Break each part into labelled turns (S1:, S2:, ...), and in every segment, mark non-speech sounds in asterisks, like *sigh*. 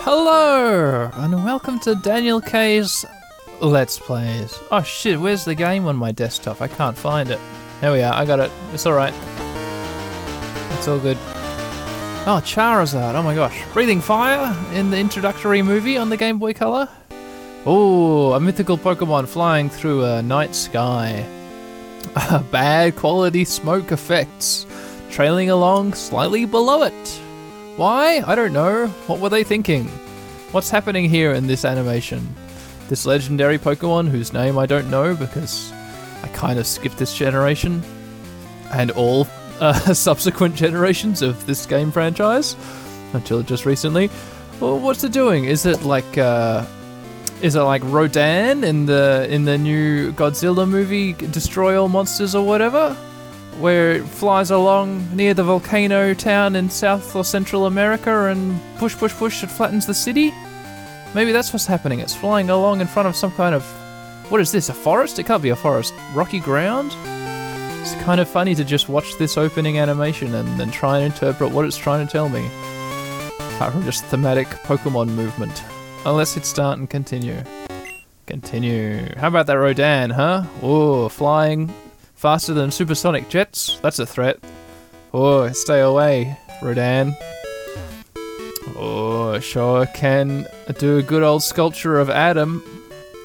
S1: Hello and welcome to Daniel K's Let's Plays. Oh shit, where's the game on my desktop? I can't find it. There we are, I got it. It's alright. It's all good. Oh, Charizard. Oh my gosh. Breathing Fire in the introductory movie on the Game Boy Color. Oh, a mythical Pokemon flying through a night sky. *laughs* Bad quality smoke effects, trailing along slightly below it. Why? I don't know. What were they thinking? What's happening here in this animation? This legendary Pokemon, whose name I don't know because I kind of skipped this generation, and all *laughs* uh, subsequent generations of this game franchise until just recently. Well, what's it doing? Is it like uh, is it like Rodan in the in the new Godzilla movie, Destroy All Monsters or whatever, where it flies along near the volcano town in South or Central America and push, push, push, it flattens the city? Maybe that's what's happening. It's flying along in front of some kind of what is this? A forest? It can't be a forest. Rocky ground? It's kind of funny to just watch this opening animation and then try and interpret what it's trying to tell me. Apart from just thematic Pokemon movement. Unless it's start and continue. Continue. How about that Rodan, huh? Oh, flying faster than supersonic jets? That's a threat. Oh, stay away, Rodan. Oh, sure can do a good old sculpture of Adam.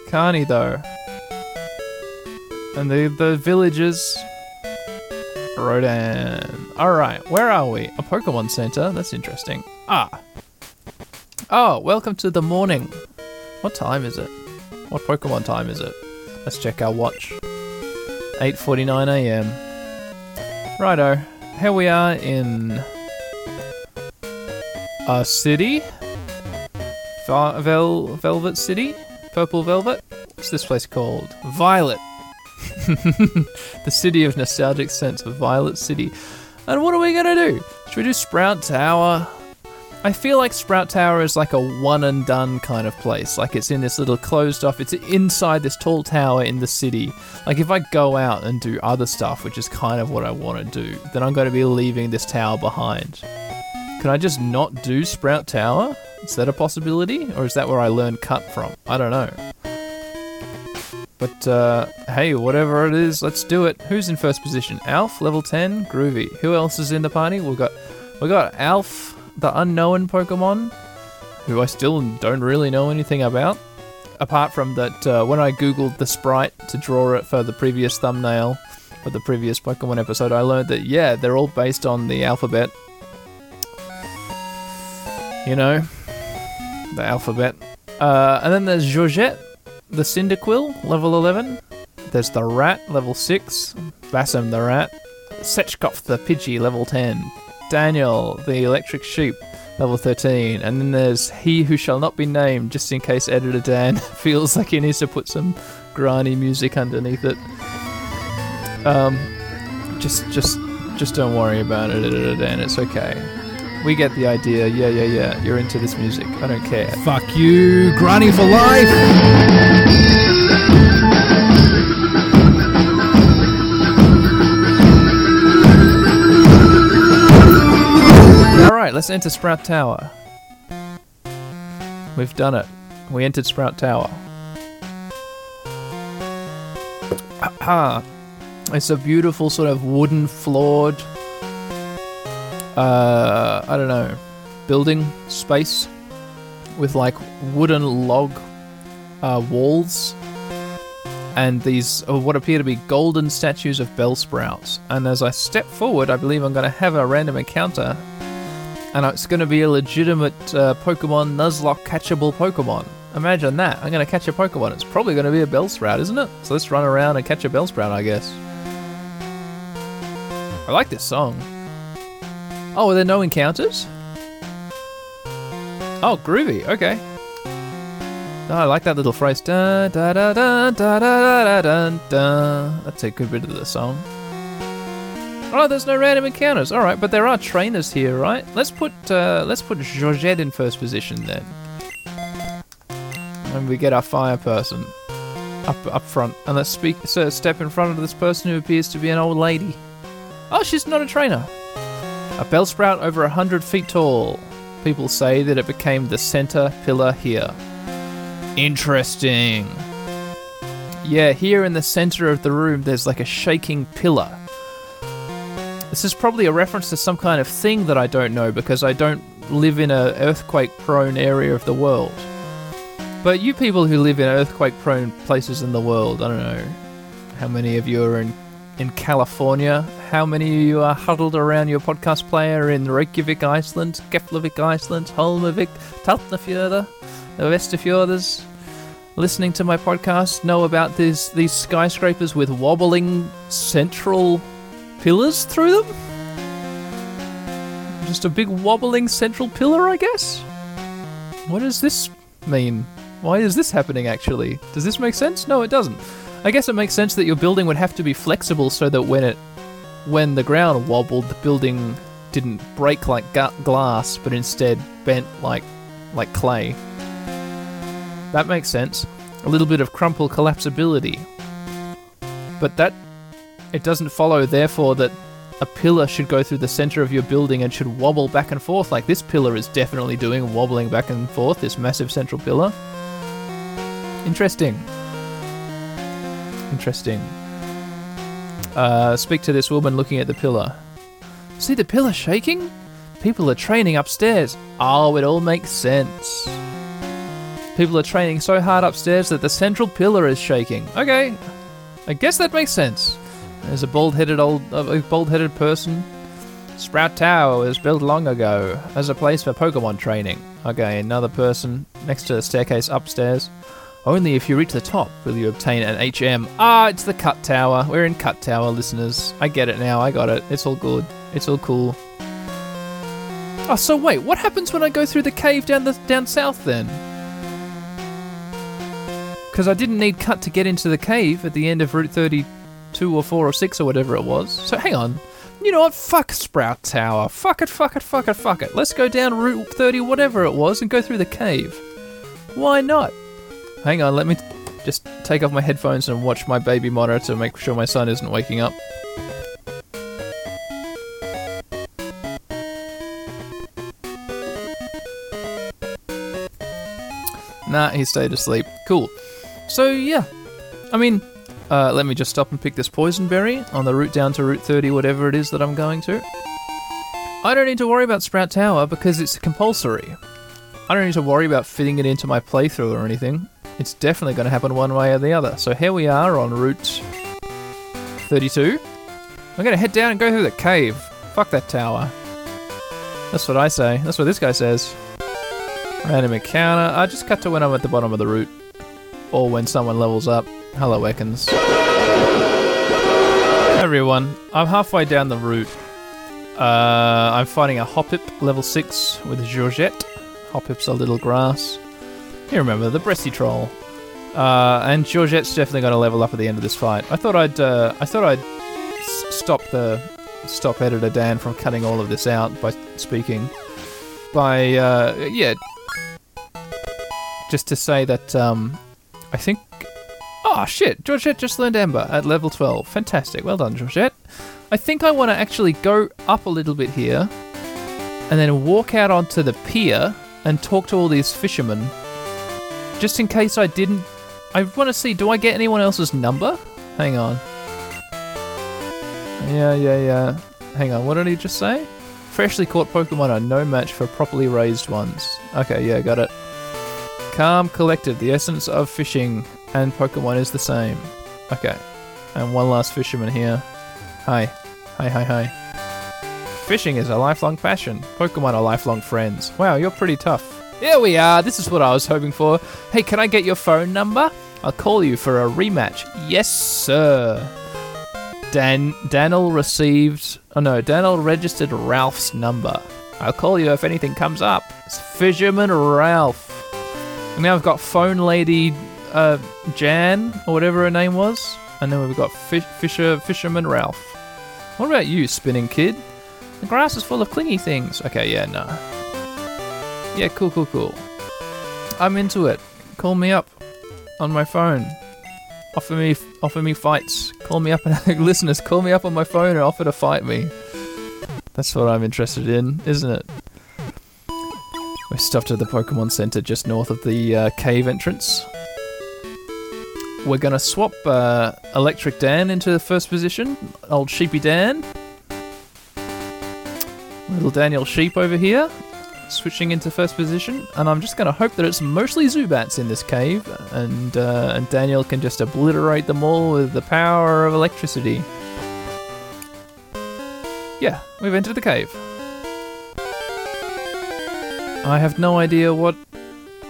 S1: Can't he, though? And the, the villagers. Rodan. Alright, where are we? A Pokemon Center? That's interesting. Ah, Oh, welcome to the morning. What time is it? What Pokemon time is it? Let's check our watch. 8:49 a.m. Righto. Here we are in a city. Vel- Velvet City? Purple Velvet? What's this place called? Violet. *laughs* the city of nostalgic sense of Violet City. And what are we gonna do? Should we do Sprout Tower? I feel like Sprout Tower is like a one and done kind of place. Like it's in this little closed off, it's inside this tall tower in the city. Like if I go out and do other stuff, which is kind of what I want to do, then I'm going to be leaving this tower behind. Can I just not do Sprout Tower? Is that a possibility? Or is that where I learn cut from? I don't know. But uh, hey, whatever it is, let's do it. Who's in first position? Alf, level 10, groovy. Who else is in the party? We've got we got Alf, the unknown Pokemon, who I still don't really know anything about. Apart from that, uh, when I googled the sprite to draw it for the previous thumbnail for the previous Pokemon episode, I learned that yeah, they're all based on the alphabet. You know, the alphabet. Uh, and then there's Georgette, the Cyndaquil, level 11. There's the Rat, level 6. Bassam the Rat. Setchkopf the Pidgey, level 10. Daniel, the electric sheep, level 13. And then there's He Who Shall Not Be Named, just in case Editor Dan *laughs* feels like he needs to put some grindy music underneath it. Um, just, just, just don't worry about it, Editor Dan. It's okay. We get the idea. Yeah, yeah, yeah. You're into this music. I don't care.
S2: Fuck you, Granny for life.
S1: Right, let's enter Sprout Tower. We've done it. We entered Sprout Tower. Aha. It's a beautiful sort of wooden floored uh I don't know, building space with like wooden log uh, walls and these uh, what appear to be golden statues of Bellsprouts. And as I step forward, I believe I'm going to have a random encounter and it's going to be a legitimate uh, Pokemon Nuzlocke catchable Pokemon. Imagine that. I'm going to catch a Pokemon. It's probably going to be a Bellsprout, isn't it? So let's run around and catch a Bellsprout, I guess. I like this song. Oh, are there no encounters? Oh, groovy. Okay. Oh, I like that little phrase. Da da da da da da da da. That's a good bit of the song. Oh, there's no random encounters. All right, but there are trainers here, right? Let's put uh, let's put Georgette in first position then, and we get our fire person. up up front, and let's speak. So step in front of this person who appears to be an old lady. Oh, she's not a trainer. A bellsprout over a hundred feet tall. People say that it became the center pillar here. Interesting. Yeah, here in the center of the room, there's like a shaking pillar. This is probably a reference to some kind of thing that I don't know because I don't live in a earthquake-prone area of the world. But you people who live in earthquake-prone places in the world, I don't know how many of you are in in California. How many of you are huddled around your podcast player in Reykjavik, Iceland, Keflavik, Iceland, Holmavik, Taltnafjörður, the Vesterfjorders, listening to my podcast know about these these skyscrapers with wobbling central pillars through them? Just a big wobbling central pillar, I guess? What does this mean? Why is this happening actually? Does this make sense? No, it doesn't. I guess it makes sense that your building would have to be flexible so that when it when the ground wobbled, the building didn't break like gu- glass, but instead bent like like clay. That makes sense. A little bit of crumple collapsibility. But that it doesn't follow therefore that a pillar should go through the center of your building and should wobble back and forth like this pillar is definitely doing, wobbling back and forth, this massive central pillar. Interesting. Interesting. Uh, speak to this woman looking at the pillar. See the pillar shaking? People are training upstairs. Oh, it all makes sense. People are training so hard upstairs that the central pillar is shaking. Okay, I guess that makes sense. There's a bald-headed old, a bald-headed person. Sprout Tower was built long ago as a place for Pokemon training. Okay, another person next to the staircase upstairs. Only if you reach the top will you obtain an HM. Ah, it's the Cut Tower. We're in Cut Tower, listeners. I get it now. I got it. It's all good. It's all cool. Oh, so wait, what happens when I go through the cave down the down south then? Because I didn't need cut to get into the cave at the end of Route 32 or 4 or 6 or whatever it was. So hang on. You know what? Fuck Sprout Tower. Fuck it, fuck it, fuck it, fuck it. Let's go down Route 30, whatever it was, and go through the cave. Why not? Hang on, let me just take off my headphones and watch my baby monitor to make sure my son isn't waking up. Nah, he stayed asleep. Cool. So, yeah. I mean, uh, let me just stop and pick this poison berry on the route down to Route 30, whatever it is that I'm going to. I don't need to worry about Sprout Tower because it's compulsory. I don't need to worry about fitting it into my playthrough or anything. It's definitely going to happen one way or the other. So here we are on Route 32. I'm going to head down and go through the cave. Fuck that tower. That's what I say. That's what this guy says. Random encounter. I just cut to when I'm at the bottom of the route. Or when someone levels up. Hello, Ekans. Everyone, I'm halfway down the route. Uh, I'm fighting a Hoppip level 6 with Georgette. Hoppip's a little grass. You remember, the breasty troll. Uh, and Georgette's definitely going to level up at the end of this fight. I thought I'd, uh, I thought I'd s- stop the, stop editor Dan from cutting all of this out by speaking. By, uh, yeah, just to say that, um, I think, oh shit, Georgette just learned Ember at level 12. Fantastic, well done, Georgette. I think I want to actually go up a little bit here, and then walk out onto the pier and talk to all these fishermen just in case I didn't. I want to see, do I get anyone else's number? Hang on. Yeah, yeah, yeah. Hang on, what did he just say? Freshly caught Pokemon are no match for properly raised ones. Okay, yeah, got it. Calm, collected, the essence of fishing and Pokemon is the same. Okay. And one last fisherman here. Hi. Hi, hi, hi. Fishing is a lifelong passion. Pokemon are lifelong friends. Wow, you're pretty tough. Here we are. This is what I was hoping for. Hey, can I get your phone number? I'll call you for a rematch. Yes, sir. Dan Daniel received. Oh no, Daniel registered Ralph's number. I'll call you if anything comes up. It's Fisherman Ralph. And now I've got phone lady uh, Jan or whatever her name was, and then we've got Fish, Fisher Fisherman Ralph. What about you, spinning kid? The grass is full of clingy things. Okay, yeah, no. Yeah, cool, cool, cool. I'm into it. Call me up on my phone. Offer me, offer me fights. Call me up and *laughs* listeners, call me up on my phone and offer to fight me. That's what I'm interested in, isn't it? We're stuffed at the Pokemon Center just north of the uh, cave entrance. We're gonna swap uh, Electric Dan into the first position. Old Sheepy Dan. Little Daniel Sheep over here, switching into first position, and I'm just gonna hope that it's mostly Zubats in this cave, and uh, and Daniel can just obliterate them all with the power of electricity. Yeah, we've entered the cave. I have no idea what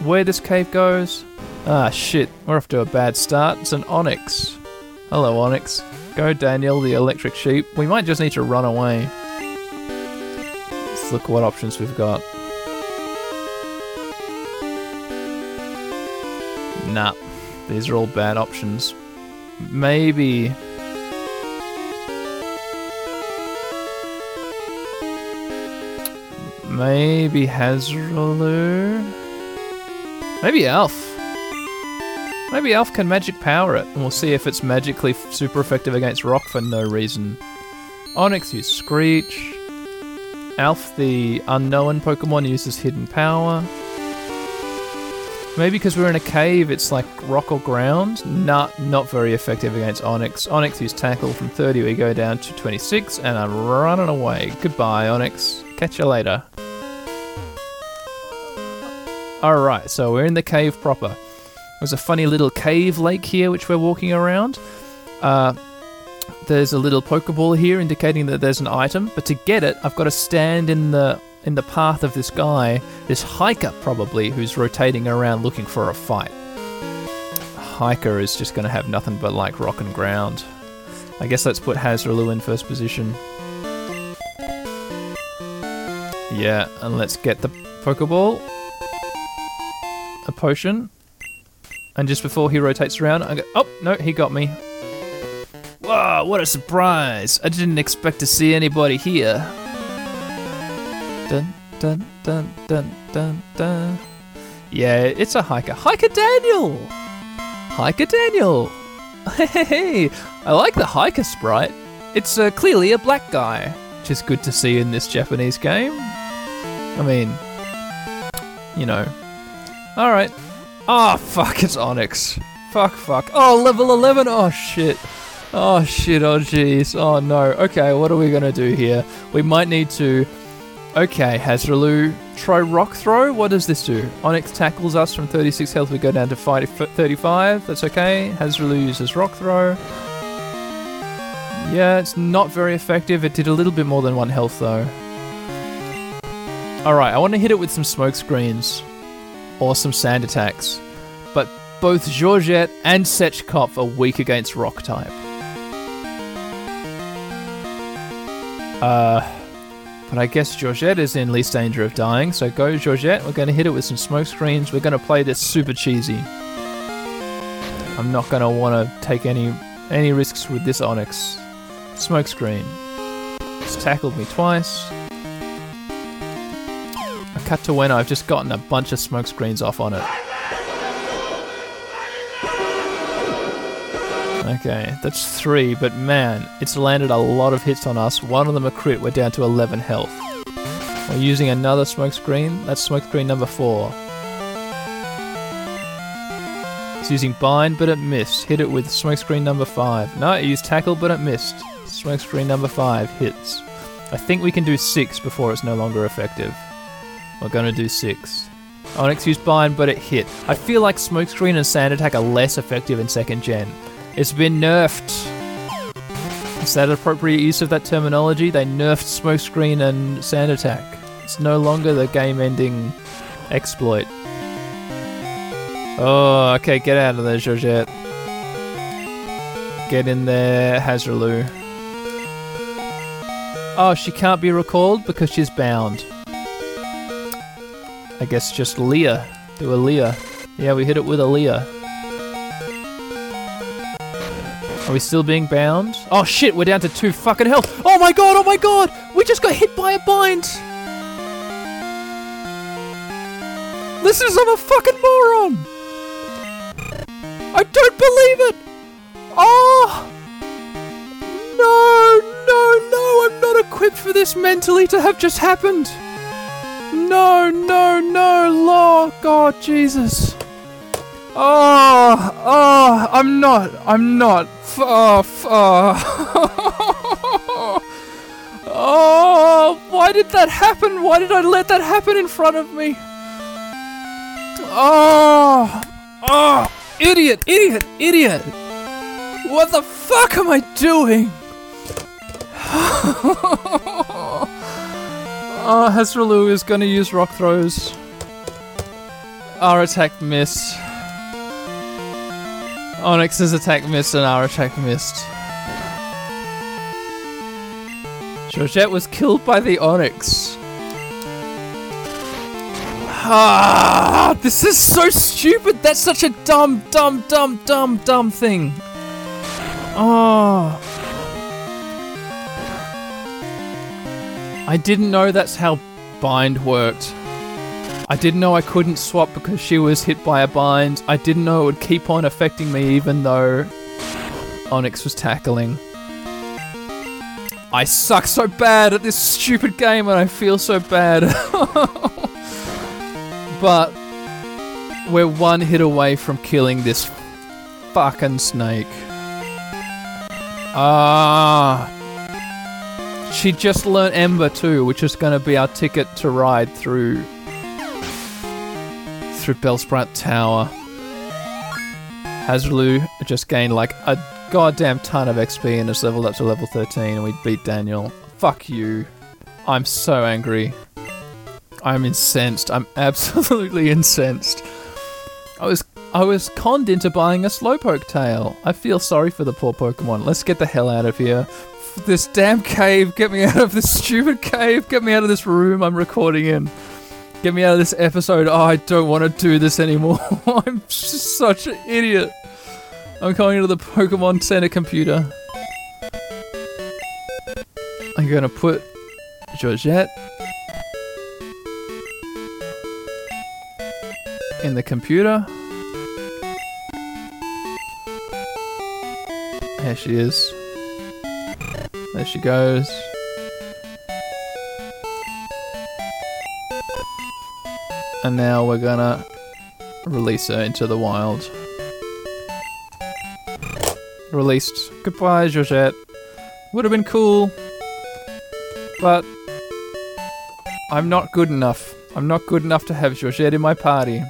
S1: where this cave goes. Ah shit, we're off to a bad start. It's an Onix. Hello Onix. Go Daniel, the electric sheep. We might just need to run away. Let's look what options we've got. Nah, these are all bad options. Maybe. Maybe Hazrulu? Maybe Elf. Maybe Elf can magic power it, and we'll see if it's magically super effective against rock for no reason. Onix uses Screech. Alf, the unknown Pokemon, uses Hidden Power. Maybe because we're in a cave, it's like rock or ground. Not, not very effective against Onix. Onix uses Tackle from 30, we go down to 26, and I'm running away. Goodbye, Onix. Catch you later. Alright, so we're in the cave proper. There's a funny little cave lake here which we're walking around. Uh, there's a little Pokeball here indicating that there's an item, but to get it, I've got to stand in the in the path of this guy, this hiker probably, who's rotating around looking for a fight. Hiker is just going to have nothing but like rock and ground. I guess let's put Hazrelu in first position. Yeah, and let's get the Pokeball. A potion. And just before he rotates around, I go, oh, no, he got me. Wow, what a surprise! I didn't expect to see anybody here. Dun, dun, dun, dun, dun, dun. Yeah, it's a hiker. Hiker Daniel! Hiker Daniel! *laughs* Hey, I like the hiker sprite. It's uh, clearly a black guy, which is good to see in this Japanese game. I mean, you know. Alright. Oh, fuck, it's Onix. Fuck, fuck. Oh, level 11. Oh, shit. Oh, shit. Oh, jeez. Oh, no. Okay, what are we going to do here? We might need to. Okay, Hazrelu, try rock throw. What does this do? Onix tackles us from 36 health. We go down to 35. That's okay. Hazrelu uses rock throw. Yeah, it's not very effective. It did a little bit more than one health, though. Alright, I want to hit it with some smoke screens or some sand attacks. But both Georgette and Setchkopf are weak against rock type. Uh, but I guess Georgette is in least danger of dying, so go Georgette. We're going to hit it with some smoke screens. We're going to play this super cheesy. I'm not going to want to take any any risks with this Onix. Smoke screen. It's tackled me twice. Cut to when I've just gotten a bunch of smoke screens off on it. Okay, that's three, but man, it's landed a lot of hits on us. One of them a crit, we're down to 11 health. We're using another smoke screen, that's smoke screen number four. It's using bind, but it missed. Hit it with smoke screen number five. No, it used tackle, but it missed. Smoke screen number five hits. I think we can do six before it's no longer effective. We're gonna do six. Onix used bind, but it hit. I feel like smokescreen and sand attack are less effective in second gen. It's been nerfed. Is that appropriate use of that terminology? They nerfed smokescreen and sand attack. It's no longer the game-ending exploit. Oh, okay, get out of there, Georgette. Get in there, Hazrelu. Oh, she can't be recalled because she's bound. I guess just Leer. Do a Leer. Yeah, we hit it with a Leer. Are we still being bound? Oh shit, we're down to two fucking health. Oh my god, oh my god! We just got hit by a bind! Listen, I'm a fucking moron! I don't believe it! Oh! No, no, no, I'm not equipped for this mentally to have just happened! No, no, no, Lord God, Jesus. Oh, oh, I'm not, I'm not. F- oh, f- oh. oh, *laughs* why did that happen? Why did I let that happen in front of me? Oh, oh, idiot, idiot, idiot. What the fuck am I doing? *laughs* oh, Hazralu is gonna use rock throws. Our attack missed. Onix's attack missed and our attack missed. Georgette was killed by the Onix. Ah, this is so stupid. That's such a dumb, dumb, dumb, dumb, dumb thing. Oh. I didn't know that's how bind worked. I didn't know I couldn't swap because she was hit by a bind. I didn't know it would keep on affecting me even though Onix was tackling. I suck so bad at this stupid game and I feel so bad. *laughs* but we're one hit away from killing this fucking snake. Ah. She just learnt Ember too, which is going to be our ticket to ride through through Bellsprout Tower. Hazralu just gained like a goddamn ton of XP and has leveled up to level 13 and we beat Daniel. Fuck you. I'm so angry. I'm incensed. I'm *laughs* absolutely incensed. I was I was conned into buying a Slowpoke tail. I feel sorry for the poor Pokemon. Let's get the hell out of here. This damn cave. Get me out of this stupid cave. Get me out of this room I'm recording in. Get me out of this episode. Oh, I don't want to do this anymore. *laughs* I'm just such an idiot. I'm going into the Pokemon Center computer. I'm gonna put Georgette in the computer. There she is. There she goes. And now we're gonna release her into the wild. Released. Goodbye, Georgette. Would have been cool, but I'm not good enough. I'm not good enough to have Georgette in my party.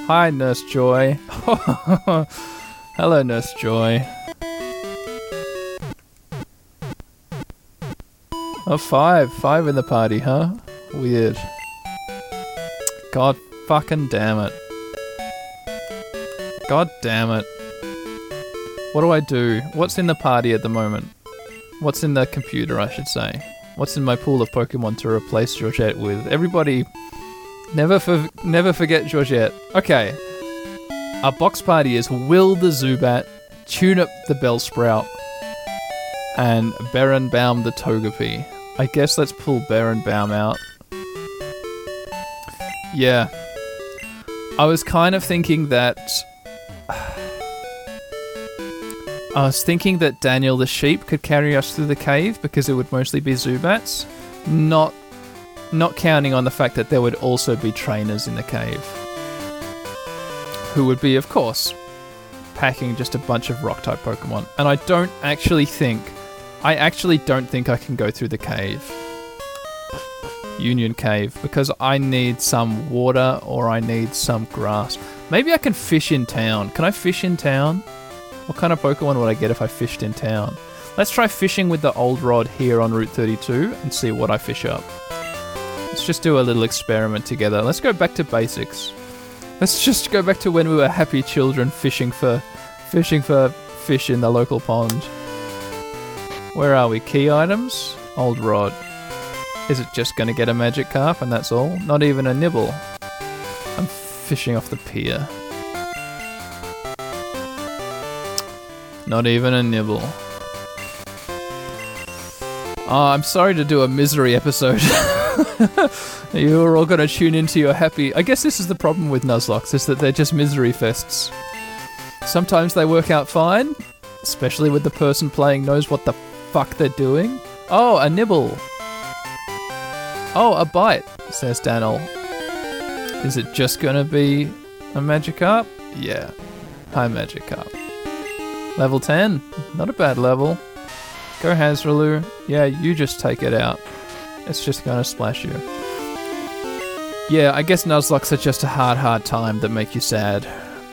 S1: Hi, Nurse Joy. *laughs* Hello, Nurse Joy. Oh, five. Five in the party, huh? Weird. God fucking damn it. God damn it. What do I do? What's in the party at the moment? What's in the computer, I should say? What's in my pool of Pokemon to replace Georgette with? Everybody, never for, never forget Georgette. Okay. Our box party is Will the Zubat, Tune-Up the Bellsprout, and Baron Baum the Togepi. I guess let's pull Baron Baum out. Yeah. I was kind of thinking that. *sighs* I was thinking that Daniel the sheep could carry us through the cave because it would mostly be Zubats, not not counting on the fact that there would also be trainers in the cave. Who would be, of course, packing just a bunch of rock type Pokemon. And I don't actually think I actually don't think I can go through the cave. Union Cave because I need some water or I need some grass. Maybe I can fish in town. Can I fish in town? What kind of Pokemon would I get if I fished in town? Let's try fishing with the old rod here on Route 32 and see what I fish up. Let's just do a little experiment together. Let's go back to basics. Let's just go back to when we were happy children fishing for fishing for fish in the local pond. Where are we? Key items? Old rod. Is it just going to get a Magikarp and that's all? Not even a nibble. I'm fishing off the pier. Not even a nibble. Oh, I'm sorry to do a misery episode. *laughs* You're all to tune into your happy. I guess this is the problem with Nuzlocke, is that they're just misery fests. Sometimes they work out fine, especially with the person playing knows what the fuck they're doing. Oh, a nibble. Oh, a bite, says Daniel. Is it just gonna be a Magikarp? Yeah. Hi, Magikarp. Level 10. Not a bad level. Go, Hazralu. Yeah, you just take it out. It's just gonna splash you. Yeah, I guess Nuzlockes are just a hard, hard time that make you sad.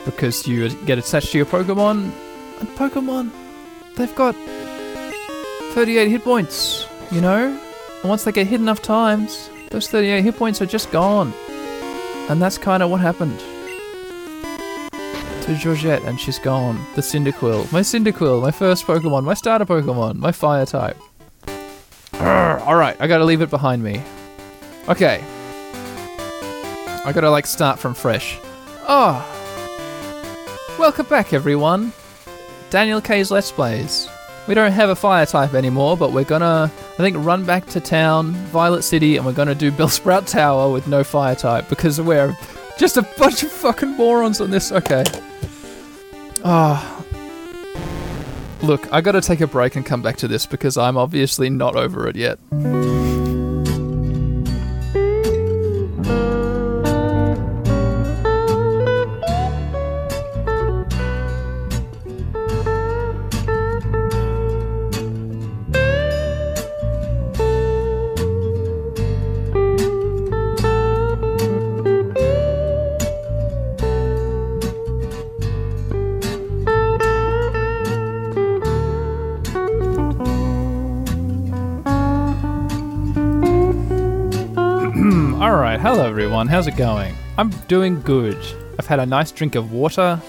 S1: Because you get attached to your Pokemon, and Pokemon, they've got 38 hit points, you know? And once they get hit enough times, those 38 hit points are just gone. And that's kind of what happened to Georgette, and she's gone. The Cyndaquil. My Cyndaquil, my first Pokemon, my starter Pokemon, my fire type. Alright, I gotta leave it behind me. Okay. I gotta, like, start from fresh. Oh! Welcome back, everyone. Daniel K's Let's Plays. We don't have a fire type anymore, but we're gonna, I think, run back to town, Violet City, and we're gonna do *laughs* Bill Sprout Tower with no fire type because we're just a bunch of fucking morons on this. Okay. Ah. Look, I gotta take a break and come back to this because I'm obviously not over it yet. Hmm, Alright, hello everyone, how's it going? I'm doing good. I've had a nice drink of water,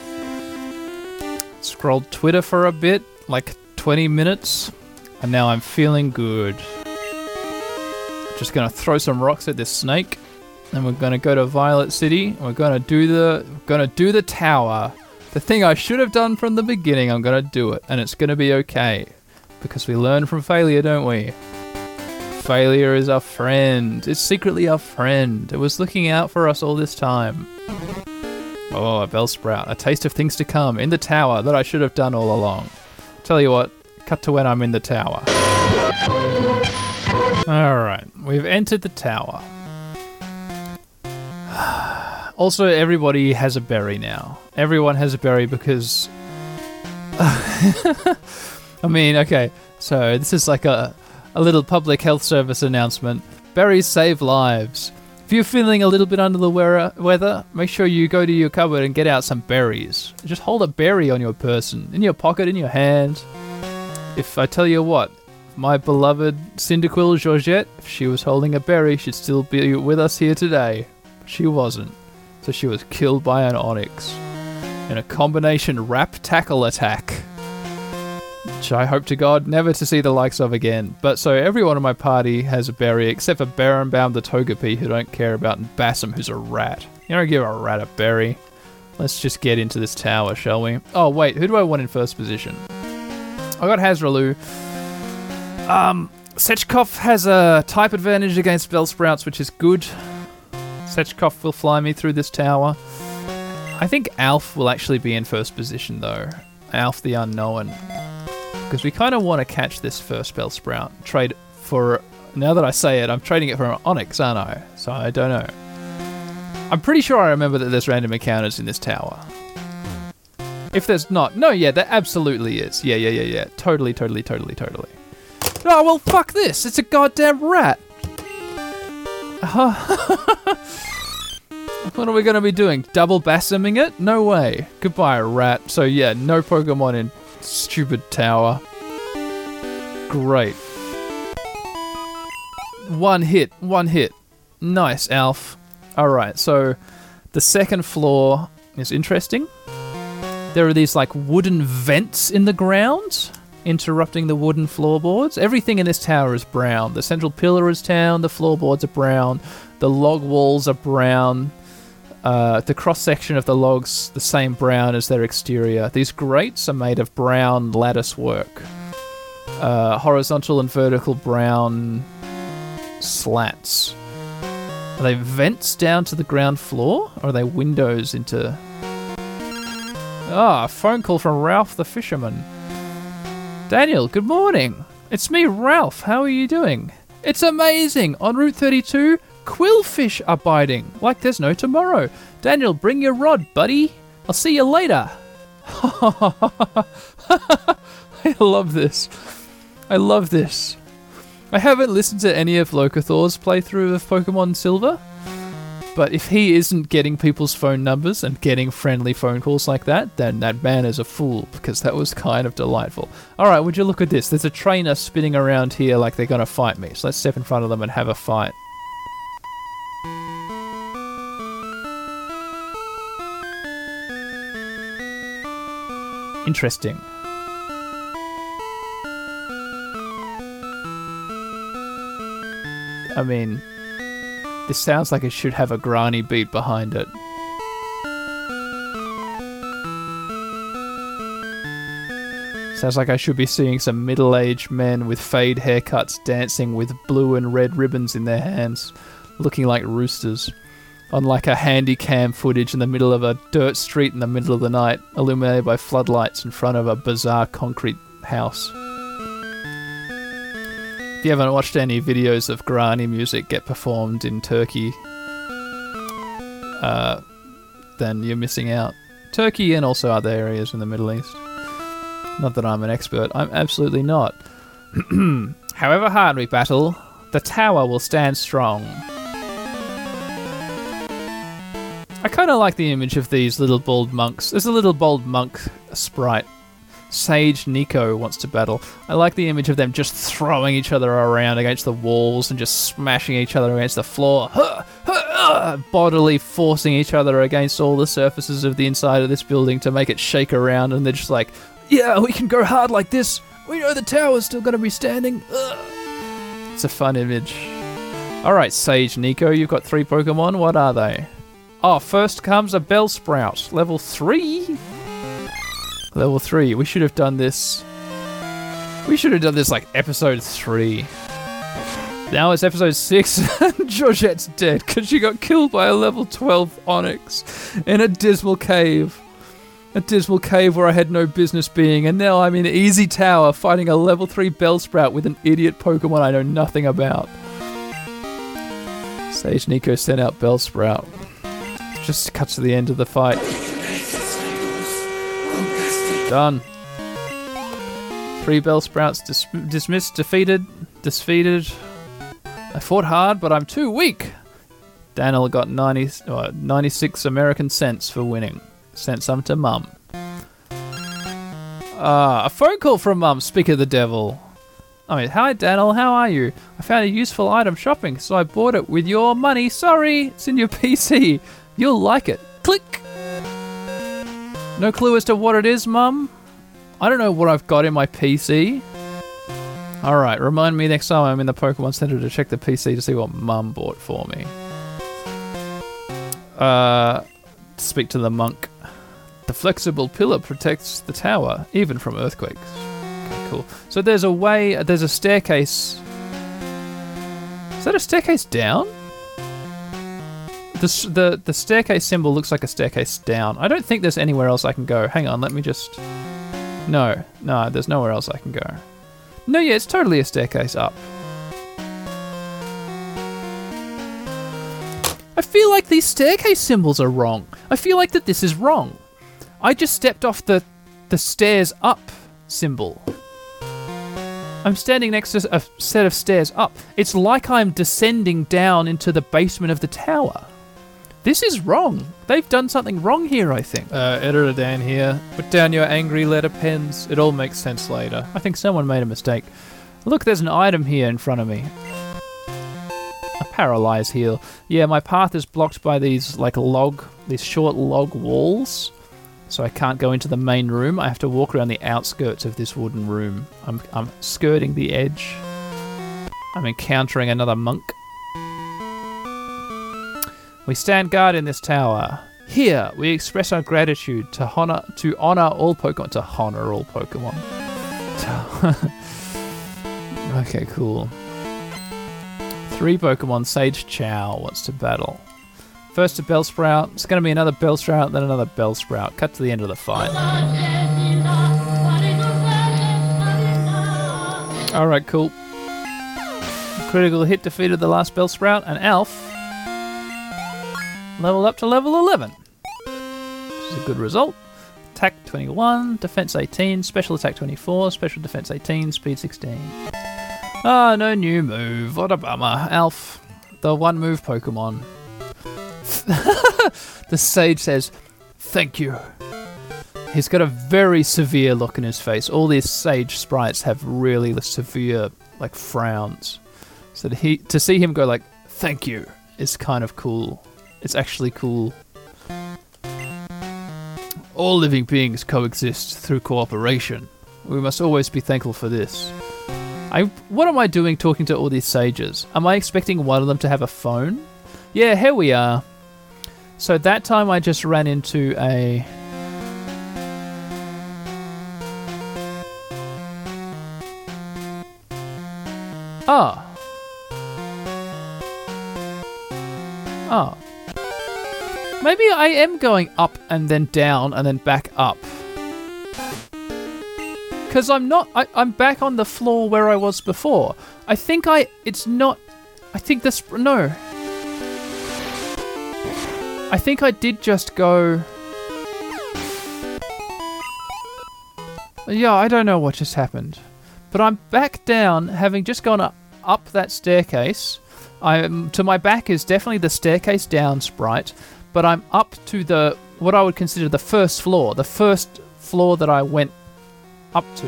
S1: scrolled Twitter for a bit, like 20 minutes, and now I'm feeling good. Just gonna throw some rocks at this snake, and we're gonna go to Violet City, we're gonna do the gonna do the tower. The thing I should have done from the beginning, I'm gonna do it, and it's gonna be okay. Because we learn from failure, don't we? Failure is our friend. It's secretly our friend. It was looking out for us all this time. Oh, a Bellsprout, A taste of things to come in the tower that I should have done all along. Tell you what, cut to when I'm in the tower. Alright, we've entered the tower. *sighs* Also, everybody has a berry now. Everyone has a berry because. *laughs* I mean, okay, so this is like a, a little public health service announcement. Berries save lives. If you're feeling a little bit under the weather, make sure you go to your cupboard and get out some berries. Just hold a berry on your person, in your pocket, in your hand. If I tell you what, my beloved Cyndaquil Georgette, if she was holding a berry, she'd still be with us here today. She wasn't. So she was killed by an Onix. In a combination rap tackle attack which I hope to God never to see the likes of again. But so everyone in my party has a berry except for Barenbaum the Togepi, who don't care about, and Bassam, who's a rat. You don't give a rat a berry. Let's just get into this tower, shall we? Oh, wait, who do I want in first position? I got Hazralu. Um, Sechkov has a type advantage against Bellsprouts, which is good. Sechkov will fly me through this tower. I think Alf will actually be in first position, though. Alf the Unknown because we kind of want to catch this first Bellsprout. Trade for. Now that I say it, I'm trading it for an Onix, aren't I? So I don't know. I'm pretty sure I remember that there's random encounters in this tower. If there's not, no, yeah, there absolutely is. Yeah, yeah, yeah, yeah. Totally, totally, totally, totally. Oh well, fuck this! It's a goddamn rat. *laughs* what are we gonna be doing? Double bassoming it? No way. Goodbye, rat. So yeah, no Pokemon in stupid tower. Great. One hit, one hit. Nice, Alf. Alright, so the second floor is interesting. There are these like wooden vents in the ground interrupting the wooden floorboards. Everything in this tower is brown. The central pillar is town, the floorboards are brown, the log walls are brown, uh, the cross section of the logs the same brown as their exterior. These grates are made of brown lattice work. Uh, horizontal and vertical brown slats. Are they vents down to the ground floor, or are they windows into? Ah, phone call from Ralph the fisherman. Daniel, good morning. It's me, Ralph. How are you doing? It's amazing. On Route 32, Qwilfish are biting like there's no tomorrow. Daniel, bring your rod, buddy. I'll see you later. *laughs* I love this. I love this. I haven't listened to any of Locathor's playthrough of Pokemon Silver, but if he isn't getting people's phone numbers and getting friendly phone calls like that, then that man is a fool because that was kind of delightful. All right, would you look at this? There's a trainer spinning around here like they're going to fight me. So let's step in front of them and have a fight. Interesting. I mean, this sounds like it should have a granny beat behind it. Sounds like I should be seeing some middle aged men with fade haircuts dancing with blue and red ribbons in their hands, looking like roosters, on like a handy cam footage in the middle of a dirt street in the middle of the night, illuminated by floodlights in front of a bizarre concrete house. If you haven't watched any videos of Granny music get performed in Turkey, uh, then you're missing out. Turkey and also other areas in the Middle East. Not that I'm an expert, I'm absolutely not. *clears throat* However hard we battle, the tower will stand strong. I kind of like the image of these little bald monks. There's a little bald monk sprite Sage Nico wants to battle. I like the image of them just throwing each other around against the walls and just smashing each other against the floor, uh, bodily forcing each other against all the surfaces of the inside of this building to make it shake around. And they're just like, yeah, we can go hard like this. We know the tower's still going to be standing. It's a fun image. All right, Sage Nico, you've got three Pokemon. What are they? Oh, first comes a Bellsprout, level three. Level 3. We should have done this. We should have done this like episode 3. Now it's episode 6 *laughs* and Georgette's dead because she got killed by a level 12 Onix in a dismal cave. A dismal cave where I had no business being, and now I'm in Easy Tower fighting a level 3 Bellsprout with an idiot Pokemon I know nothing about. Sage Nico sent out Bellsprout. Just to cut to the end of the fight. Done. Three Bellsprouts dis- dismissed, defeated, defeated. I fought hard, but I'm too weak. Daniel got 90, uh, 96 American cents for winning. Sent some to Mum. Ah, uh, a phone call from Mum. Speak of the devil. I mean, hi Daniel, how are you? I found a useful item shopping, so I bought it with your money. Sorry, it's in your *laughs* PC. You'll like it. Click. No clue as to what it is, Mum? I don't know what I've got in my PC. Alright, remind me next time I'm in the Pokemon Center to check the PC to see what Mum bought for me. Uh, speak to the monk. The flexible pillar protects the tower, even from earthquakes. Okay, cool. So there's a way, there's a staircase. Is that a staircase down? The, the, the staircase symbol looks like a staircase down. I don't think there's anywhere else I can go. Hang on, let me just... No, no, there's nowhere else I can go. No, yeah, it's totally a staircase up. I feel like these staircase symbols are wrong. I feel like that this is wrong. I just stepped off the the stairs up symbol. I'm standing next to a set of stairs up. It's like I'm descending down into the basement of the tower. This is wrong. They've done something wrong here, I think. Uh, Editor Dan here. Put down your angry letter pens. It all makes sense later. I think someone made a mistake. Look, there's an item here in front of me. A paralyze heal. Yeah, my path is blocked by these, like, log, these short log walls. So I can't go into the main room. I have to walk around the outskirts of this wooden room. I'm, I'm skirting the edge. I'm encountering another monk. We stand guard in this tower. Here, we express our gratitude to honor to honor all Pokemon. To honor all Pokemon. *laughs* okay, cool. Three Pokemon. Sage Chow wants to battle. First a Bellsprout. It's going to be another Bellsprout, then another Bellsprout. Cut to the end of the fight. Alright, cool. Critical hit defeated the last Bellsprout, and Alf leveled up to level 11. This is a good result. Attack 21, defense 18, special attack 24, special defense 18, speed 16. Ah, no new move. What a bummer. Alf, the one move Pokemon. *laughs* the sage says, Thank you. He's got a very severe look in his face. All these sage sprites have really severe, like, frowns. So he, to see him go like, Thank you, is kind of cool. It's actually cool. All living beings coexist through cooperation. We must always be thankful for this. I what am I doing talking to all these sages? Am I expecting one of them to have a phone? Yeah, here we are. So that time I just ran into a Ah. Ah. Maybe I am going up and then down and then back up. Because I'm not. I, I'm back on the floor where I was before. I think I. It's not. I think this. No. I think I did just go. Yeah, I don't know what just happened. But I'm back down, having just gone up, up that staircase. I'm to my back is definitely the staircase down sprite, but I'm up to the what I would consider the first floor, the first floor that I went up to.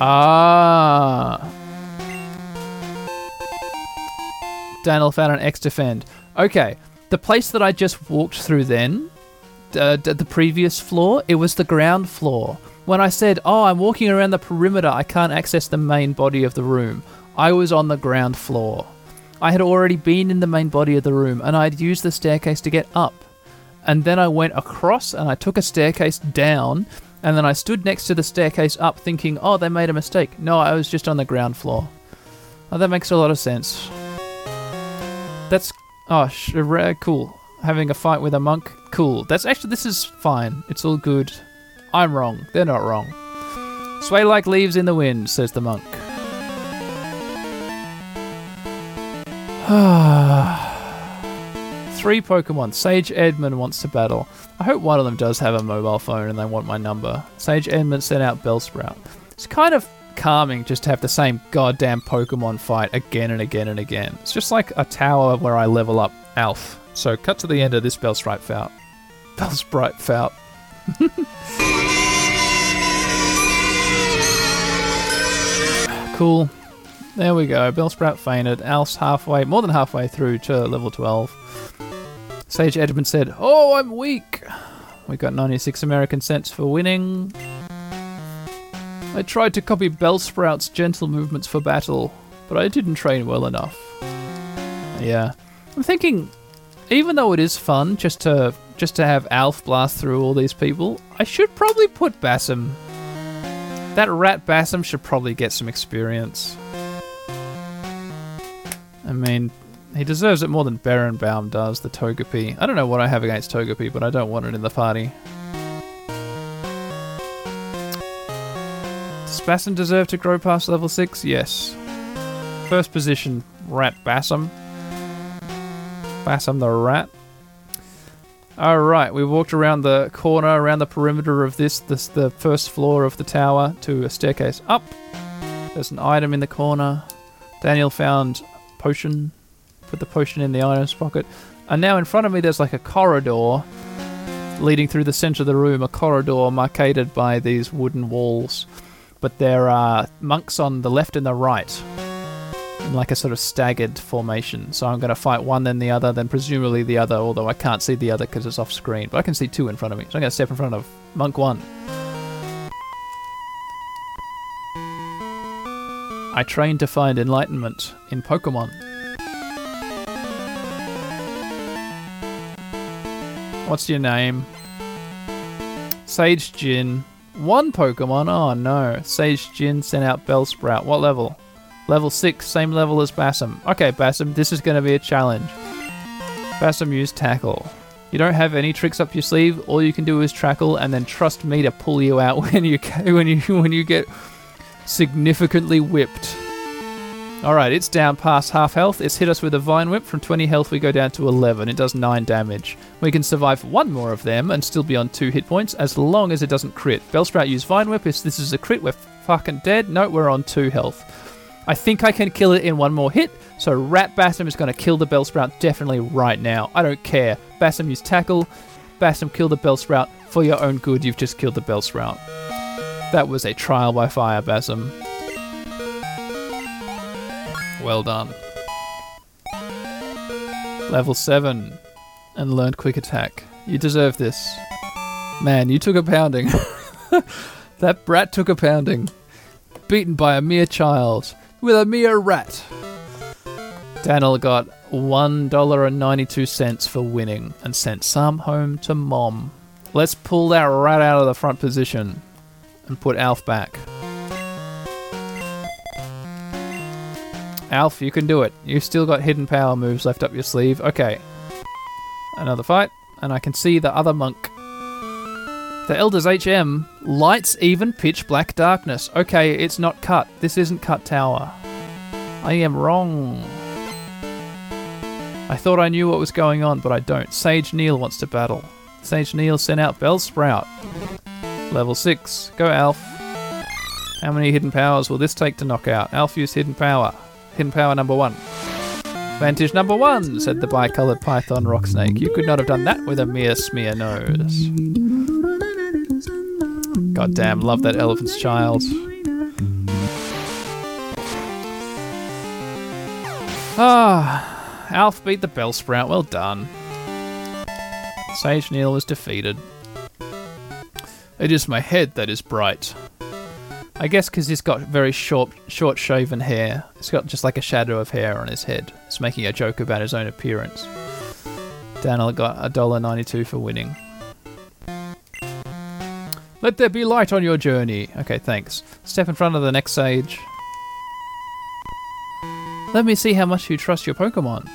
S1: Ah. Daniel found an X defend. Okay, the place that I just walked through then, uh, the previous floor, it was the ground floor. When I said, "Oh, I'm walking around the perimeter, I can't access the main body of the room," I was on the ground floor. I had already been in the main body of the room, and I'd used the staircase to get up. And then I went across, and I took a staircase down, and then I stood next to the staircase up, thinking, "Oh, they made a mistake." No, I was just on the ground floor. Oh, that makes a lot of sense. That's oh, sh- cool. Having a fight with a monk, cool. That's actually this is fine. It's all good. I'm wrong. They're not wrong. Sway like leaves in the wind, says the monk. *sighs* Three Pokemon. Sage Edmund wants to battle. I hope one of them does have a mobile phone and they want my number. Sage Edmund sent out Bellsprout. It's kind of calming just to have the same goddamn Pokemon fight again and again and again. It's just like a tower where I level up Alf. So cut to the end of this Bellsprite fout. *laughs* Bellsprite fout. *laughs* cool. There we go. Bellsprout fainted. Alf's halfway, more than halfway through to level 12. Sage Edmund said, Oh, I'm weak. We got 96 American cents for winning. I tried to copy Bellsprout's gentle movements for battle, but I didn't train well enough. Yeah. I'm thinking, even though it is fun just to just to have Alf blast through all these people, I should probably put Bassam. That rat Bassam should probably get some experience. I mean, he deserves it more than Baron does, the Togepi. I don't know what I have against Togepi, but I don't want it in the party. Does Bassam deserve to grow past level 6? Yes. First position, Rat Bassam. Bassam the Rat. Alright, we walked around the corner, around the perimeter of this, this, the first floor of the tower, to a staircase up. There's an item in the corner. Daniel found potion. Put the potion in the items pocket. And now in front of me there's like a corridor leading through the center of the room, a corridor marked by these wooden walls. But there are monks on the left and the right in like a sort of staggered formation. So I'm going to fight one, then the other, then presumably the other, although I can't see the other because it's off screen. But I can see two in front of me. So I'm going to step in front of monk one. I trained to find enlightenment in Pokemon. What's your name? Sage Jin. One Pokemon? Oh no. Sage Jin sent out Bellsprout. What level? Level 6, same level as Bassam. Okay, Bassam, this is going to be a challenge. Bassam used Tackle. You don't have any tricks up your sleeve. All you can do is Tackle, and then trust me to pull you out *laughs* when you when you when you get significantly whipped. Alright, it's down past half health. It's hit us with a Vine Whip. From 20 health, we go down to 11. It does 9 damage. We can survive one more of them and still be on 2 hit points as long as it doesn't crit. Bellsprout use Vine Whip. If this is a crit, we're fucking dead. No, we're on 2 health. I think I can kill it in one more hit, so Rat Bassam is going to kill the Bellsprout definitely right now. I don't care. Bassam use Tackle. Bassam kill the Bellsprout. For your own good, you've just killed the Bellsprout. That was a trial by fire, Bassam. Well done. Level 7 and learned quick attack. You deserve this. Man, you took a pounding. *laughs* that brat took a pounding. Beaten by a mere child with a mere rat. Daniel got $1.92 for winning and sent some home to mom. Let's pull that rat out of the front position and put Alf back. Alf, you can do it. You've still got hidden power moves left up your sleeve. Okay. Another fight, and I can see the other monk. The Elder's HM lights even pitch black darkness. Okay, it's not cut. This isn't cut tower. I am wrong. I thought I knew what was going on, but I don't. Sage Neil wants to battle. Sage Neil sent out Bellsprout. Level 6. Go, Alf. How many hidden powers will this take to knock out? Alf used hidden power. Hidden power number one. Vantage number one, said the bicoloured python rock snake. You could not have done that with a mere smear nose. God damn, love that elephant's child. Ah, Alf beat the Bellsprout. Well done. Sage Neil was defeated. It is my head that is bright. I guess because he's got very short, short shaven hair. He's got just like a shadow of hair on his head. It's making a joke about his own appearance. Daniel got a dollar ninety-two for winning. Let there be light on your journey. Okay, thanks. Step in front of the next sage. Let me see how much you trust your Pokemon.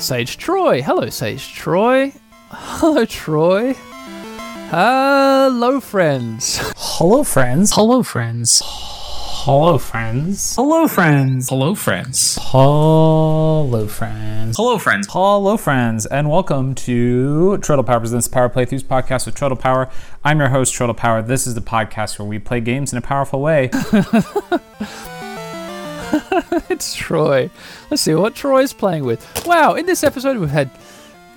S1: Sage Troy. Hello, Sage Troy. *laughs* Hello, Troy. Hello, friends.
S3: Hello, friends.
S4: Hello, friends.
S3: Hello, friends.
S4: Hello, friends.
S5: Hello, friends.
S3: Hello, friends.
S5: Hello, friends.
S3: Hello, friends, and welcome to Turtle Power Presents Power Playthroughs podcast with Turtle Power. I'm your host, Turtle Power. This is the podcast where we play games in a powerful way. *laughs* *laughs*
S1: it's Troy. Let's see what Troy's playing with. Wow, in this episode we've had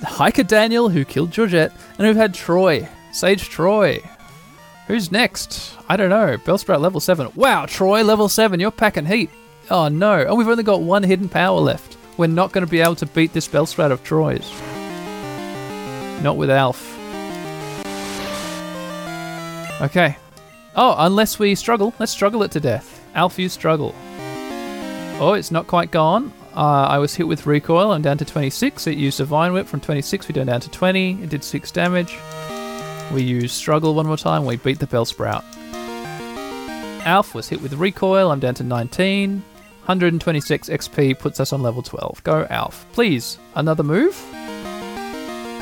S1: Hiker Daniel, who killed Georgette, and we've had Troy, Sage Troy. Who's next? I don't know. Bellsprout level 7. Wow, Troy level 7, you're packing heat. Oh no, and we've only got one hidden power left. We're not going to be able to beat this Bellsprout of Troy's. Not with Alf. Okay. Oh, unless we struggle. Let's struggle it to death. Alf, you struggle. Oh, it's not quite gone. Uh, I was hit with recoil. I'm down to 26. It used a vine whip from 26. We go down to 20. It did 6 damage. We use struggle one more time. We beat the Bellsprout. Alf was hit with recoil. I'm down to 19. 126 XP puts us on level 12. Go, Alf. Please, another move?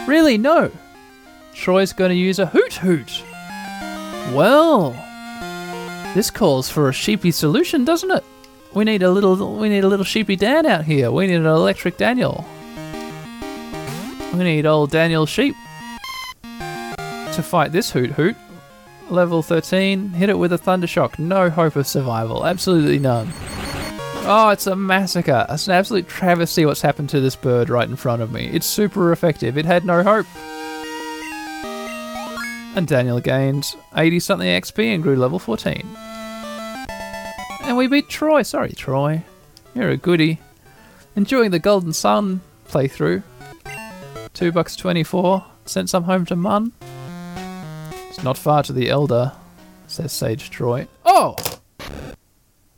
S1: Really? No. Troy's going to use a Hoothoot. Well, this calls for a sheepy solution, doesn't it? We need a little. We need a little sheepy Dan out here. We need an electric Daniel. We need old Daniel Sheep to fight this Hoothoot. Level 13. Hit it with a Thunder Shock. No hope of survival. Absolutely none. Oh, it's a massacre. It's an absolute travesty what's happened to this bird right in front of me. It's super effective. It had no hope. And Daniel gained 80 something XP and grew level 14. And we beat Troy. Sorry, Troy. You're a goody. Enjoying the Golden Sun playthrough. Two bucks twenty-four. Sent some home to Mun. It's not far to the Elder, says Sage Troy. Oh!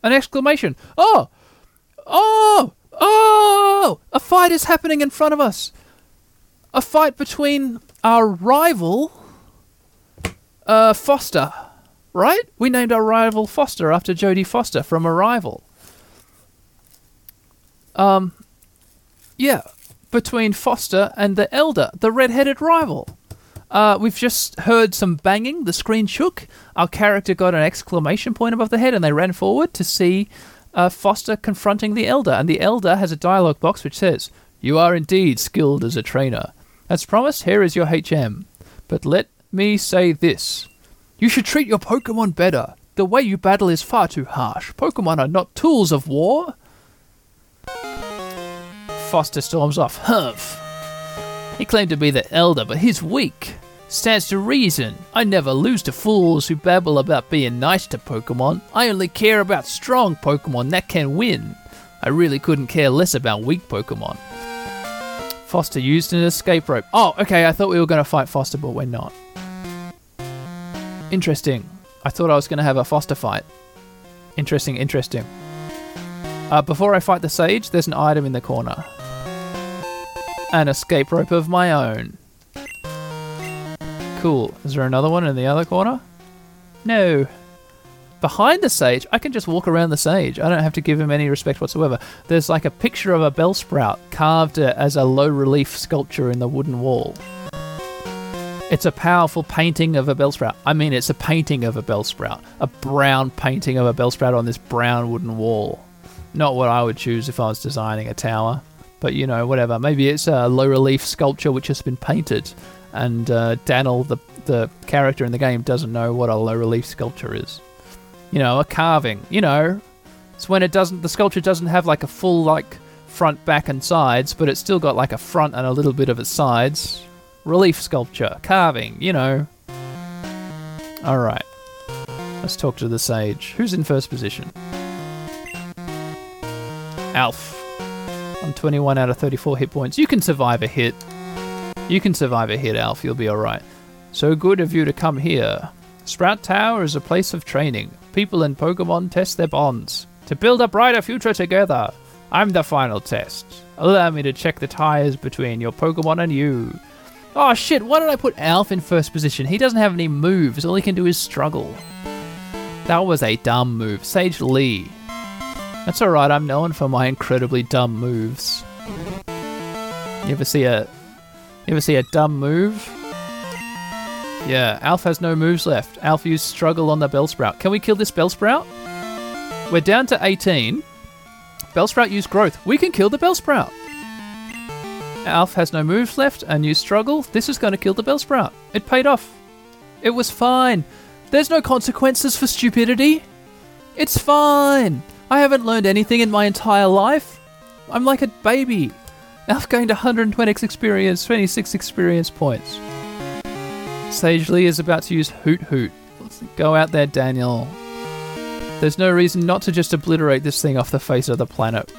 S1: An exclamation. Oh! Oh! Oh! A fight is happening in front of us. A fight between our rival, uh, Foster right? We named our rival Foster after Jodie Foster from Arrival. Um, yeah, between Foster and the Elder, the red-headed rival. Uh, we've just heard some banging. The screen shook. Our character got an exclamation point above the head, and they ran forward to see uh, Foster confronting the elder. And the elder has a dialogue box which says, "You are indeed skilled as a trainer. As promised, here is your HM. But let me say this: you should treat your Pokemon better. The way you battle is far too harsh. Pokemon are not tools of war." Foster storms off. Humph. He claimed to be the elder, but he's weak. Stands to reason. I never lose to fools who babble about being nice to Pokemon. I only care about strong Pokemon that can win. I really couldn't care less about weak Pokemon. Foster used an escape rope. Oh, okay, I thought we were going to fight Foster, but we're not. Interesting. I thought I was going to have a Foster fight. Interesting, interesting. Uh, before I fight the Sage, there's an item in the corner an escape rope of my own. Cool. Is there another one in the other corner? No. Behind the sage, I can just walk around the sage. I don't have to give him any respect whatsoever. There's like a picture of a Bellsprout carved uh, as a low relief sculpture in the wooden wall. It's a powerful painting of a Bellsprout. I mean, it's a painting of a Bellsprout. A brown painting of a Bellsprout on this brown wooden wall. Not what I would choose if I was designing a tower but you know, whatever. Maybe it's a low relief sculpture which has been painted, and uh, Daniel, the the character in the game, doesn't know what a low relief sculpture is. You know, a carving. You know, it's when it doesn't the sculpture doesn't have like a full like front, back, and sides, but it's still got like a front and a little bit of its sides. Relief sculpture, carving. You know. All right. Let's talk to the sage. Who's in first position? Alf on 21 out of 34 hit points. You can survive a hit. You can survive a hit, Alf. You'll be alright. So good of you to come here. Sprout Tower is a place of training. People and Pokemon test their bonds to build a brighter future together. I'm the final test. Allow me to check the ties between your Pokemon and you. Oh shit, why did I put Alf in first position? He doesn't have any moves. All he can do is struggle. That was a dumb move. Sage Lee. That's alright, I'm known for my incredibly dumb moves. You ever see a you ever see a dumb move? Yeah, Alf has no moves left. Alf used struggle on the Bellsprout. Can we kill this Bellsprout? We're down to 18. Bellsprout used growth. We can kill the Bellsprout. Alf has no moves left and used struggle. This is going to kill the Bellsprout. It paid off. It was fine. There's no consequences for stupidity. It's fine. I haven't learned anything in my entire life. I'm like a baby. I've gained 120 experience, 26 experience points. Sage Lee is about to use Hoothoot. Go out there, Daniel. There's no reason not to just obliterate this thing off the face of the planet.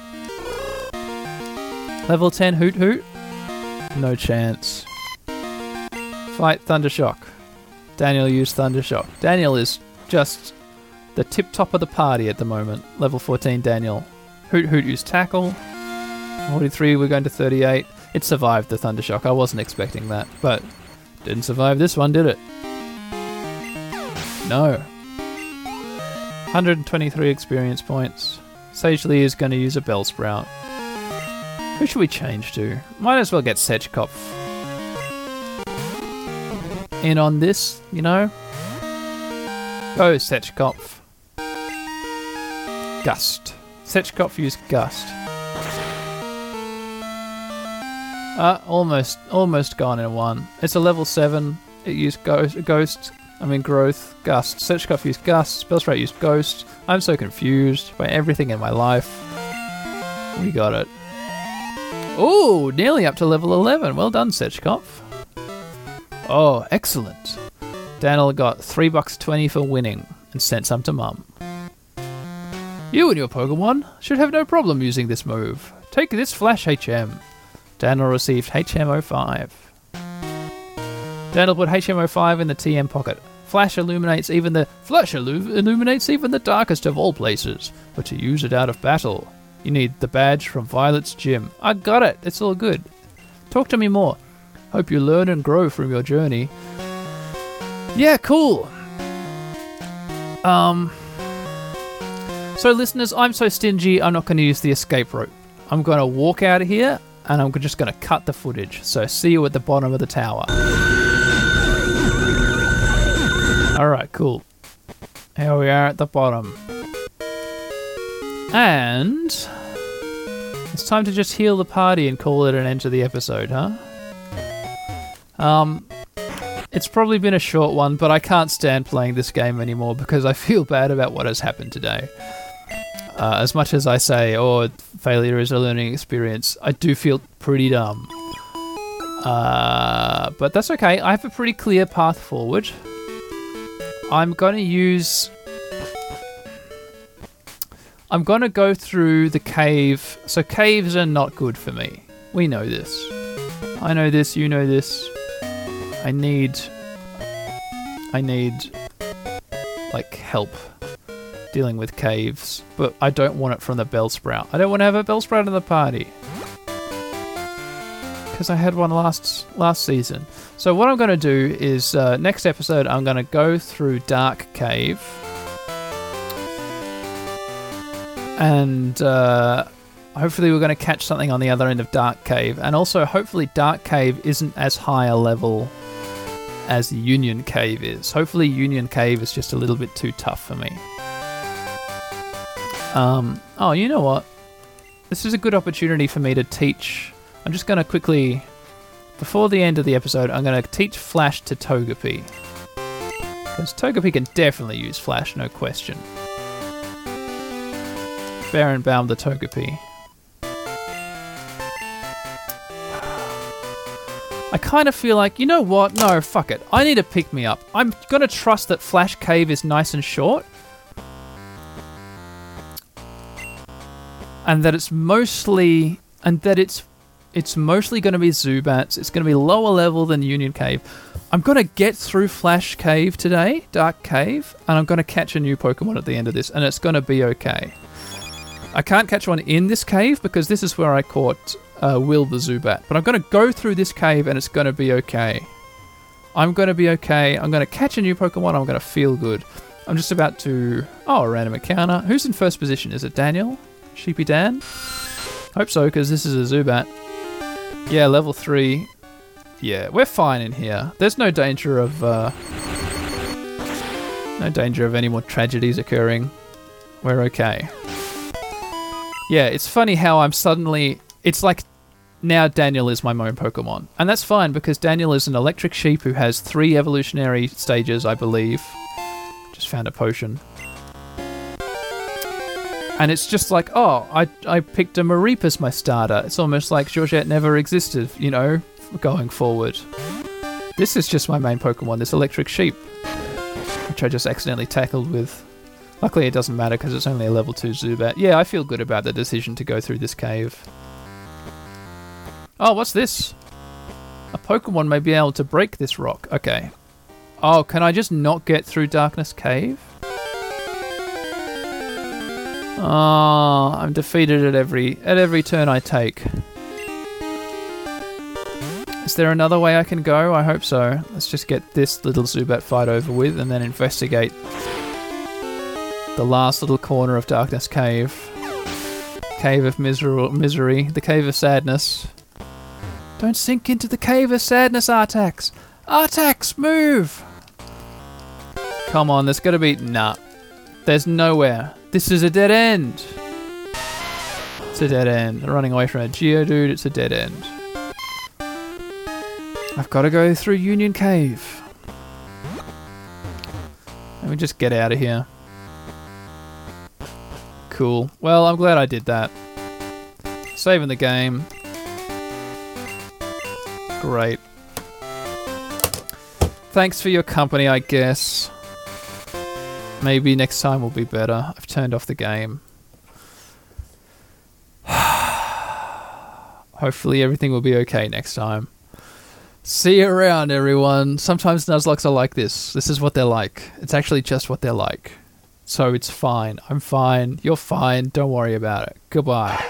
S1: Level 10 Hoothoot? No chance. Fight Thundershock. Daniel used Thundershock. Daniel is just the tip top of the party at the moment. Level 14 Daniel. Hoothoot used tackle. 43, we're going to 38. It survived the Thundershock. I wasn't expecting that, but didn't survive this one, did it? No. 123 experience points. Sage Lee is going to use a Bellsprout. Who should we change to? Might as well get Setchkopf in on this, you know? Go, Setchkopf. Gust. Setchkopf used Gust. Uh, almost, almost gone in one. It's a level 7. It used Ghost, ghost I mean Growth, Gust. Setchkopf used Gust. Spellsprite used Ghost. I'm so confused by everything in my life. We got it. Oh, nearly up to level 11. Well done, Setchkopf. Oh, excellent. Daniel got 3 bucks 20 for winning and sent some to Mum. You and your Pokemon should have no problem using this move. Take this Flash HM. Daniel received HM05. Daniel put HM05 in the TM pocket. Flash illuminates even the Flash illu- illuminates even the darkest of all places. But to use it out of battle, you need the badge from Violet's gym. I got it. It's all good. Talk to me more. Hope you learn and grow from your journey. Yeah, cool. Um so, listeners, I'm so stingy, I'm not going to use the escape rope. I'm going to walk out of here and I'm just going to cut the footage. So, see you at the bottom of the tower. Alright, cool. Here we are at the bottom. And it's time to just heal the party and call it an end to the episode, huh? Um it's probably been a short one, but I can't stand playing this game anymore because I *laughs* feel bad about what has happened today. Uh, as much as I say, oh, failure is a learning experience, I do feel pretty dumb. Uh, but that's okay. I have a pretty clear path forward. I'm going to use. I'm going to go through the cave. So, caves are not good for me. We know this. I know this, you know this. I need. I need. Like, help dealing with caves. But I don't want it from the Bellsprout. I don't want to have a Bellsprout in the party. Because I had one last last season. So what I'm going to do is uh, next episode I'm going to go through Dark Cave, and uh, hopefully we're going to catch something on the other end of Dark Cave, and also hopefully Dark Cave isn't as high a level as Union Cave is. Hopefully Union Cave is just a little bit too tough for me. Um, oh, you know what? This is a good opportunity for me to teach. I'm just going to quickly before the end of the episode, I'm going to teach Flash to Togepi. Because Togepi can definitely use Flash, no question. Baron Baum the Togepi. I kind of feel like, you know what? No, fuck it. I need to pick me up. I'm to trust that Flash Cave is nice and short. And that it's mostly. And that it's it's mostly to be Zubats. It's to be lower level than Union Cave. I'm to get through Flash Cave today, Dark Cave, and I'm to catch a new Pokemon at the end of this, and it's to be okay. I can't catch one in this cave because this is where I caught uh, Will the Zubat, but I'm going to go through this cave and it's going to be okay. I'm going to be okay. I'm going to catch a new Pokemon. I'm going to feel good. I'm just about to. Oh, a random encounter. Who's in first position? Is it Daniel? Sheepy Dan? Hope so, because this is a Zubat. Yeah, level 3. Yeah, we're fine in here. There's no danger of, uh... No danger of any more tragedies occurring. We're okay. Yeah, it's funny how I'm suddenly... It's like now Daniel is my main Pokemon. And that's fine because Daniel is an electric sheep who has three evolutionary stages, I believe. Just found a potion. And it's just like, oh, I, I picked a Mareep as my starter. It's almost like Georgette never existed, you know, going forward. This is just my main Pokemon, this electric sheep, which I just accidentally tackled with. Luckily, it doesn't matter because it's only a level 2 Zubat. Yeah, I feel good about the decision to go through this cave. Oh, what's this? A Pokemon may be able to break this rock. Okay. Oh, can I just not get through Darkness Cave? Oh, I'm defeated at every at every turn I take. Is there another way I can go? I hope so. Let's just get this little Zubat fight over with and then investigate the last little corner of Darkness Cave. Cave of miser- Misery. The Cave of Sadness. Don't sink into the Cave of Sadness, Artax! Artax, move! Come on, there's gotta be. Nah. There's nowhere. This is a dead end. It's a dead end. running away from a Geodude, it's a dead end. I've got to go through Union Cave. Let me just get out of here. Cool. Well, I'm glad I did that. Saving the game. Great. Thanks for your company, I guess. Maybe next time will be better. I've turned off the game. *sighs* Hopefully everything will be okay next time. See you around, everyone. Sometimes Nuzlockes are like this. This is what they're like. It's actually just what they're like. So it's fine. I'm fine. You're fine. Don't worry about it. Goodbye.